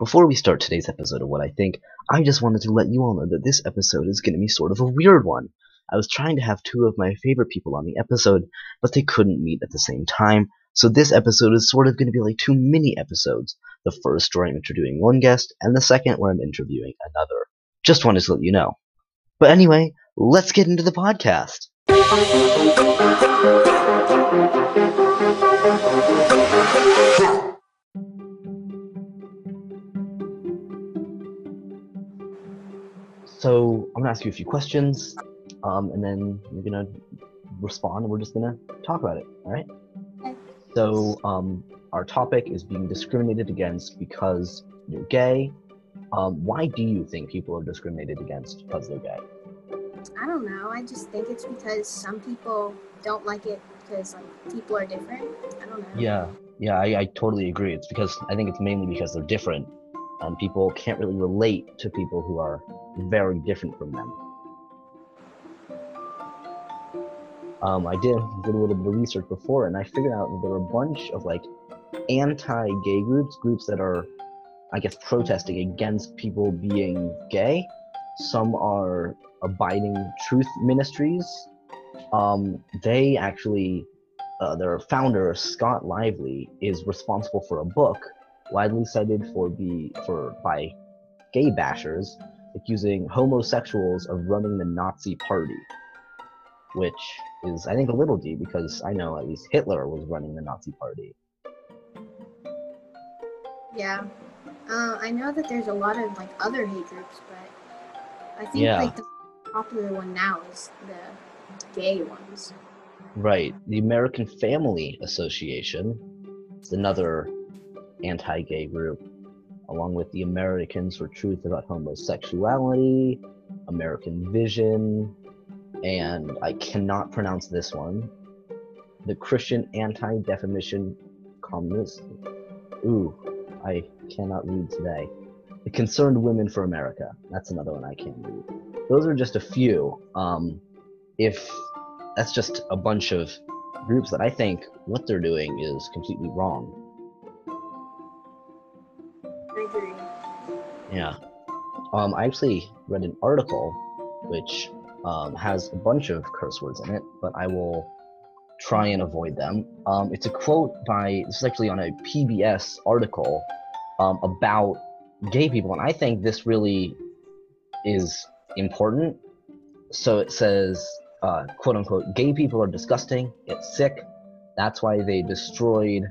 Before we start today's episode of What I Think, I just wanted to let you all know that this episode is going to be sort of a weird one. I was trying to have two of my favorite people on the episode, but they couldn't meet at the same time, so this episode is sort of going to be like two mini episodes. The first where I'm interviewing one guest, and the second where I'm interviewing another. Just wanted to let you know. But anyway, let's get into the podcast. So I'm gonna ask you a few questions, um, and then you're gonna respond, and we're just gonna talk about it. All right? Okay. So um, our topic is being discriminated against because you're gay. Um, why do you think people are discriminated against because they're gay? I don't know. I just think it's because some people don't like it because like people are different. I don't know. Yeah, yeah, I, I totally agree. It's because I think it's mainly because they're different, and people can't really relate to people who are very different from them. Um, I did did a little bit of research before, and I figured out that there are a bunch of like anti-gay groups, groups that are, I guess, protesting against people being gay. Some are abiding truth ministries. Um, they actually uh, their founder Scott Lively is responsible for a book widely cited for be for by gay bashers accusing homosexuals of running the Nazi party, which is I think a little deep because I know at least Hitler was running the Nazi party. Yeah. Uh, I know that there's a lot of like other hate groups, but I think Yeah. like the popular one now is the gay ones. Right. The American Family Association is another anti gay group, along with the Americans for Truth About Homosexuality, American Vision, and I cannot pronounce this one. The Christian Anti Defamation Communist. Ooh, I cannot read today. The Concerned Women for America. That's another one I can't read. Those are just a few. Um, if that's just a bunch of groups that I think what they're doing is completely wrong. Yeah. Um, I actually read an article which um, has a bunch of curse words in it, but I will try and avoid them. Um, it's a quote by, this is actually on a PBS article um, about gay people, and I think this really is important. So it says, uh, quote unquote, gay people are disgusting, it's sick, that's why they destroyed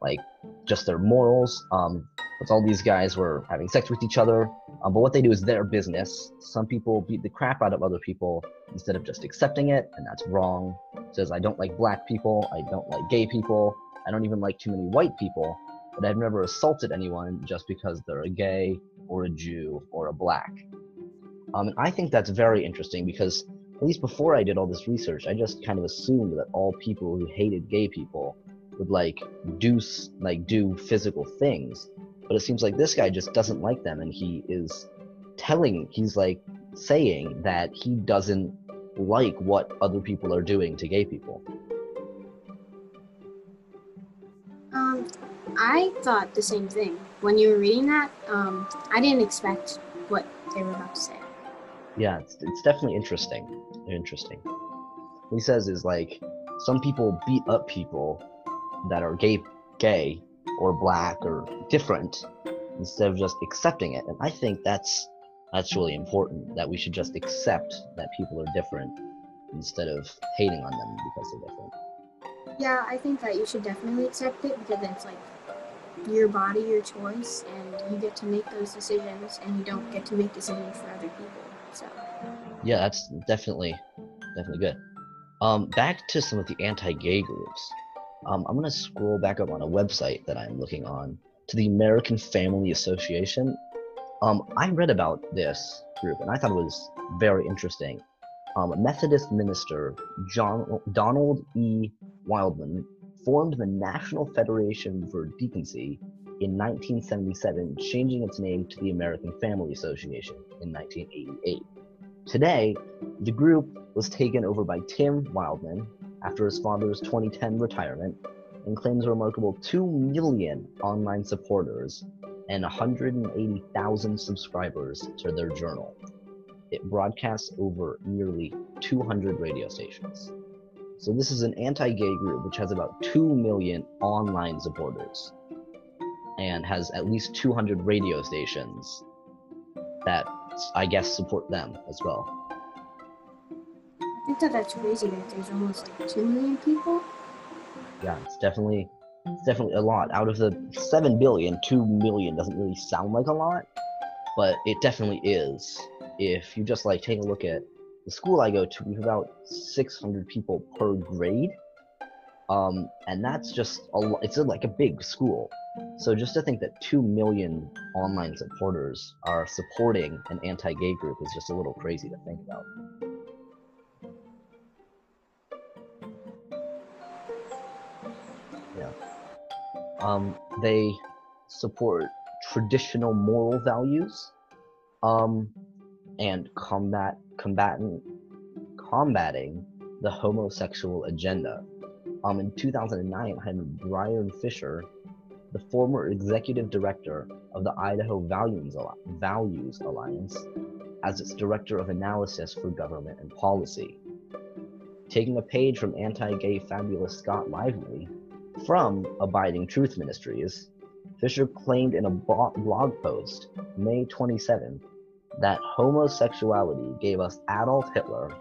like just their morals. Um, with all these guys were having sex with each other, um, but what they do is their business. Some people beat the crap out of other people instead of just accepting it, and that's wrong. It says, I don't like black people, I don't like gay people, I don't even like too many white people, but I've never assaulted anyone just because they're a gay or a Jew or a black. Um, and I think that's very interesting because, at least before I did all this research, I just kind of assumed that all people who hated gay people would like do like do physical things but it seems like this guy just doesn't like them and he is telling he's like saying that he doesn't like what other people are doing to gay people Um, I thought the same thing when you were reading that. Um, I didn't expect what they were about to say. yeah it's, it's definitely interesting interesting what he says is like some people beat up people that are gay gay or black or different instead of just accepting it and i think that's that's really important that we should just accept that people are different instead of hating on them because they're different Yeah, I think that you should definitely accept it because it's like your body, your choice, and you get to make those decisions, and you don't get to make decisions for other people. So, Yeah, that's definitely definitely good. Um, back to some of the anti-gay groups. Um, I'm gonna scroll back up on a website that I'm looking on to the American Family Association. Um, I read about this group and I thought it was very interesting. Um, Methodist minister John Donald E. Wildmon formed the National Federation for Decency in 1977, changing its name to the American Family Association in 1988. Today, the group was taken over by Tim Wildmon after his father's 2010 retirement and claims a remarkable 2 million online supporters and 180,000 subscribers to their journal. It broadcasts over nearly 200 radio stations. So this is an anti-gay group which has about 2 million online supporters and has at least 200 radio stations that I guess support them as well. I think that that's crazy that there's almost like 2 million people. Yeah, it's definitely it's definitely a lot. Out of the 7 billion, 2 million doesn't really sound like a lot, but it definitely is. If you just like take a look at the school I go to, we have about 600 people per grade. Um, and that's just a lo- it's a, like a big school. So just to think that 2 million online supporters are supporting an anti-gay group is just a little crazy to think about. Um, they support traditional moral values um, and combat combatant combating the homosexual agenda. Um, in 2009, I Bryan Fischer, the former executive director of the Idaho Values, Al- Values Alliance, as its director of analysis for government and policy. Taking a page from anti-gay fabulous Scott Lively from Abiding Truth Ministries, Fischer claimed in a blog post, May 27, that homosexuality gave us Adolf Hitler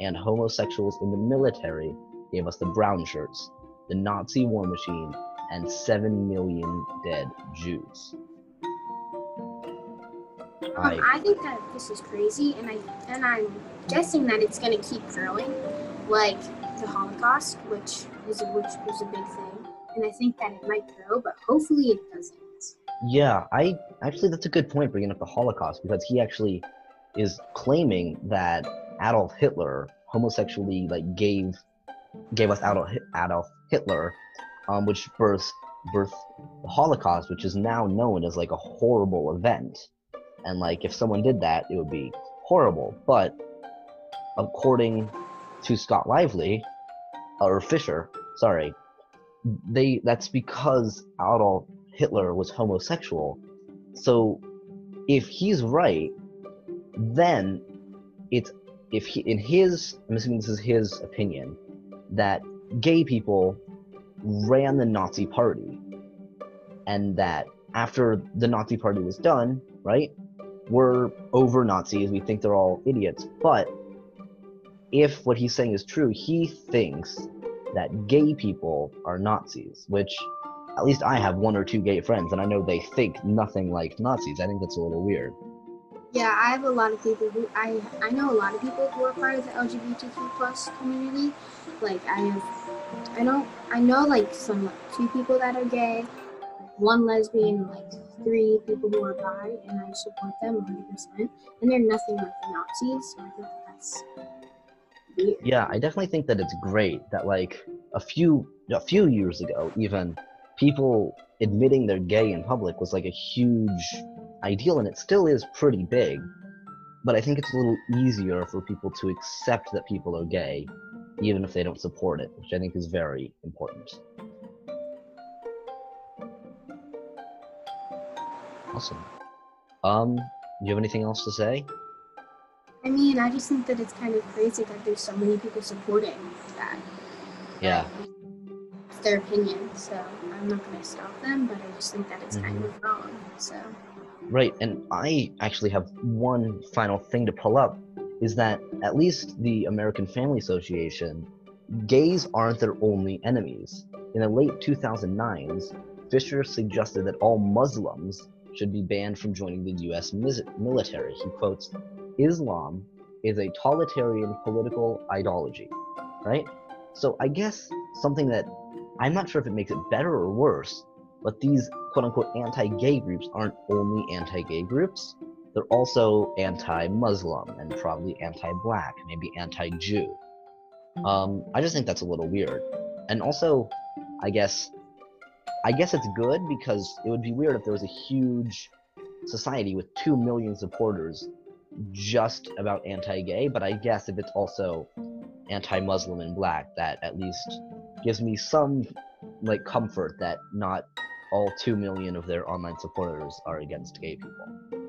and homosexuals in the military gave us the brown shirts, the Nazi war machine, and 7 million dead Jews. I, I think that this is crazy, and I and I'm guessing that it's gonna keep growing, like the Holocaust, which is a, which was a big thing, and I think that it might grow, but hopefully it doesn't. yeah, I actually that's a good point bringing up the Holocaust because he actually is claiming that Adolf Hitler homosexually like gave gave us Adolf, Adolf Hitler, um, which birthed birth the Holocaust, which is now known as like a horrible event. And like if someone did that, it would be horrible. But according to Scott Lively, or Fischer, sorry, they that's because Adolf Hitler was homosexual. So if he's right, then it's if he in his I'm assuming this is his opinion that gay people ran the Nazi party and that after the Nazi party was done, right? We're over Nazis, we think they're all idiots. But if what he's saying is true, he thinks that gay people are Nazis, which at least I have one or two gay friends and I know they think nothing like Nazis. I think that's a little weird. Yeah, I have a lot of people who I I know a lot of people who are part of the LGBTQ plus community. Like I have, I know I know like some like, two people that are gay, one lesbian, like three people who are bi, and I support them 100. percent And they're nothing like Nazis, so I think that's. Yeah, I definitely think that it's great that like a few a few years ago, even people admitting they're gay in public was like a huge ideal, and it still is pretty big. But I think it's a little easier for people to accept that people are gay, even if they don't support it, which I think is very important. Awesome. Um, do you have anything else to say? I mean, I just think that it's kind of crazy that there's so many people supporting that. Yeah. It's their opinion, so I'm not gonna stop them, but I just think that it's kind of mm-hmm. wrong. So Right, and I actually have one final thing to pull up is that at least the American Family Association, gays aren't their only enemies. In the late 2009s, Fischer suggested that all Muslims should be banned from joining the US military. He quotes, Islam is a totalitarian political ideology, right? So I guess something that I'm not sure if it makes it better or worse, but these quote unquote anti gay groups aren't only anti gay groups, they're also anti Muslim and probably anti black, maybe anti Jew. Um, I just think that's a little weird. And also, I guess, I guess it's good because it would be weird if there was a huge society with two million supporters just about anti-gay. But I guess if it's also anti-Muslim and black, that at least gives me some like comfort that not all two million of their online supporters are against gay people.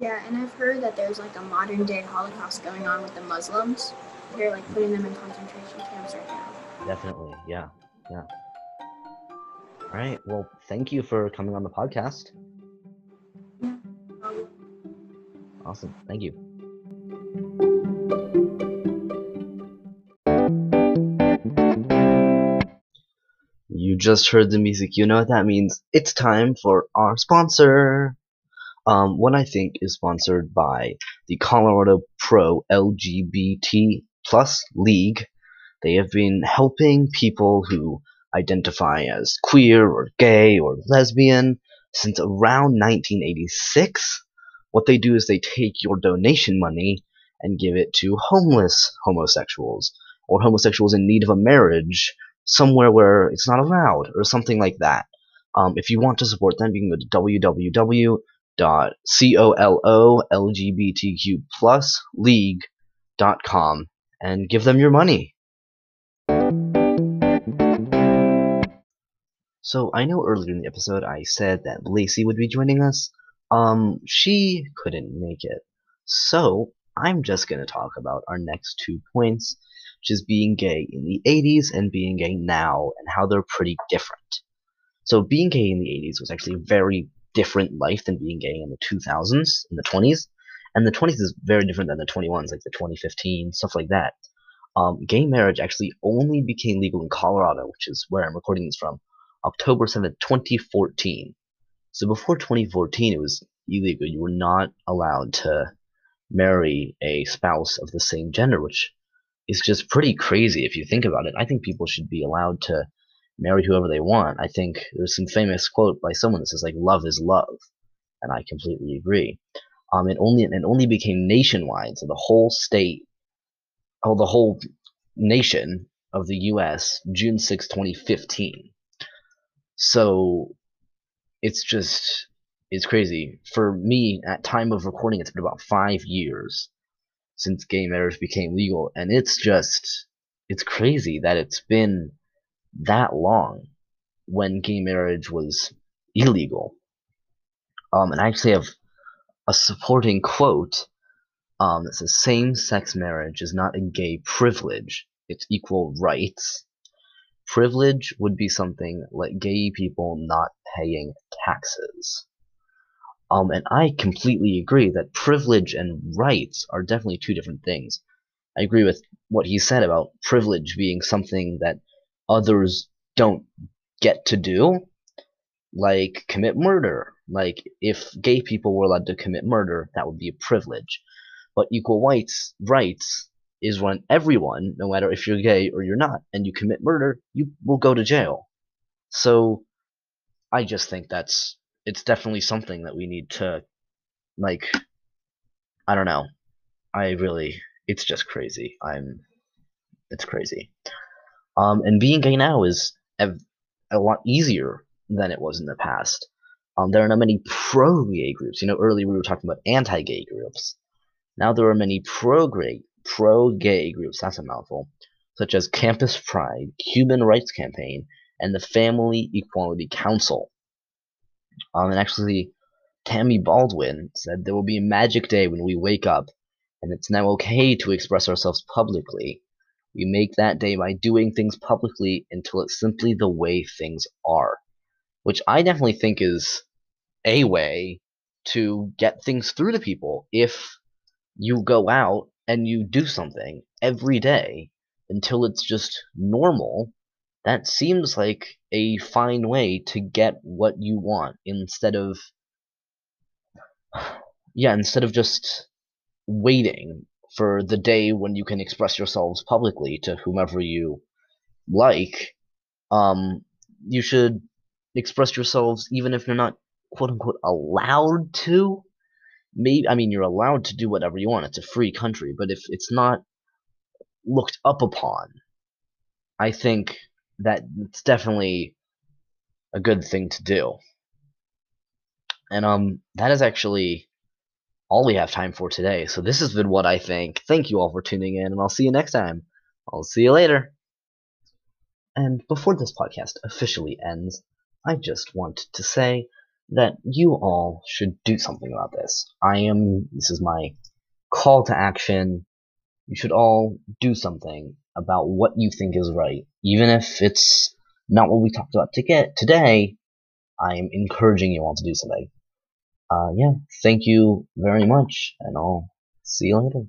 Yeah, and I've heard that there's like a modern day Holocaust going on with the Muslims. They're like putting them in concentration camps right now. Definitely, yeah, yeah. All right. Well, thank you for coming on the podcast. Awesome. Thank you. You just heard the music. You know what that means. It's time for our sponsor. Um, what I think is sponsored by the Colorado Pro LGBT Plus League. They have been helping people who identify as queer or gay or lesbian since around 1986. What they do is they take your donation money and give it to homeless homosexuals or homosexuals in need of a marriage somewhere where it's not allowed or something like that. Um, if you want to support them, you can go to www.cologBTQ+league.com and give them your money. So I know earlier in the episode I said that Lacey would be joining us. Um, she couldn't make it. So I'm just gonna talk about our next two points, which is being gay in the 80s and being gay now, and how they're pretty different. So being gay in the 80s was actually a very different life than being gay in the 2000s, in the 20s, and the 20s is very different than the 21s, like the 2015 stuff like that. Um, gay marriage actually only became legal in Colorado, which is where I'm recording this from, October 7th, 2014. So before 2014, it was illegal. You were not allowed to marry a spouse of the same gender, which is just pretty crazy if you think about it. I think people should be allowed to marry whoever they want. I think there's some famous quote by someone that says like "love is love," and I completely agree. Um, it only it only became nationwide, so the whole state, oh, the whole nation of the U.S. June 6, 2015. So it's just it's crazy. For me, at time of recording, it's been about five years since gay marriage became legal, and it's just it's crazy that it's been that long when gay marriage was illegal. Um, and I actually have a supporting quote um, that says same-sex marriage is not a gay privilege; it's equal rights. Privilege would be something like gay people not paying taxes. Um, and I completely agree that privilege and rights are definitely two different things. I agree with what he said about privilege being something that others don't get to do, like commit murder. Like, if gay people were allowed to commit murder, that would be a privilege. But equal rights, rights is when everyone, no matter if you're gay or you're not, and you commit murder, you will go to jail. So, I just think that's it's definitely something that we need to like I don't know. I really it's just crazy. I'm it's crazy. Um and being gay now is a, a lot easier than it was in the past. Um there are now many pro gay groups. You know, earlier we were talking about anti gay groups. Now there are many pro gay pro gay groups, that's a mouthful, such as Campus Pride, Human Rights Campaign, and the Family Equality Council. Um, and actually, Tammy Baldwin said there will be a magic day when we wake up, and it's now okay to express ourselves publicly. We make that day by doing things publicly until it's simply the way things are. Which I definitely think is a way to get things through to people if you go out and you do something every day until it's just normal that seems like a fine way to get what you want instead of yeah instead of just waiting for the day when you can express yourselves publicly to whomever you like um you should express yourselves even if you're not quote unquote allowed to maybe i mean you're allowed to do whatever you want it's a free country but if it's not looked up upon i think that it's definitely a good thing to do. And um that is actually all we have time for today. So this has been what I think. Thank you all for tuning in and I'll see you next time. I'll see you later. And before this podcast officially ends, I just wanted to say that you all should do something about this. I am, this is my call to action. You should all do something about what you think is right. Even if it's not what we talked about to get today, I am encouraging you all to do something. Uh, yeah, thank you very much, and I'll see you later.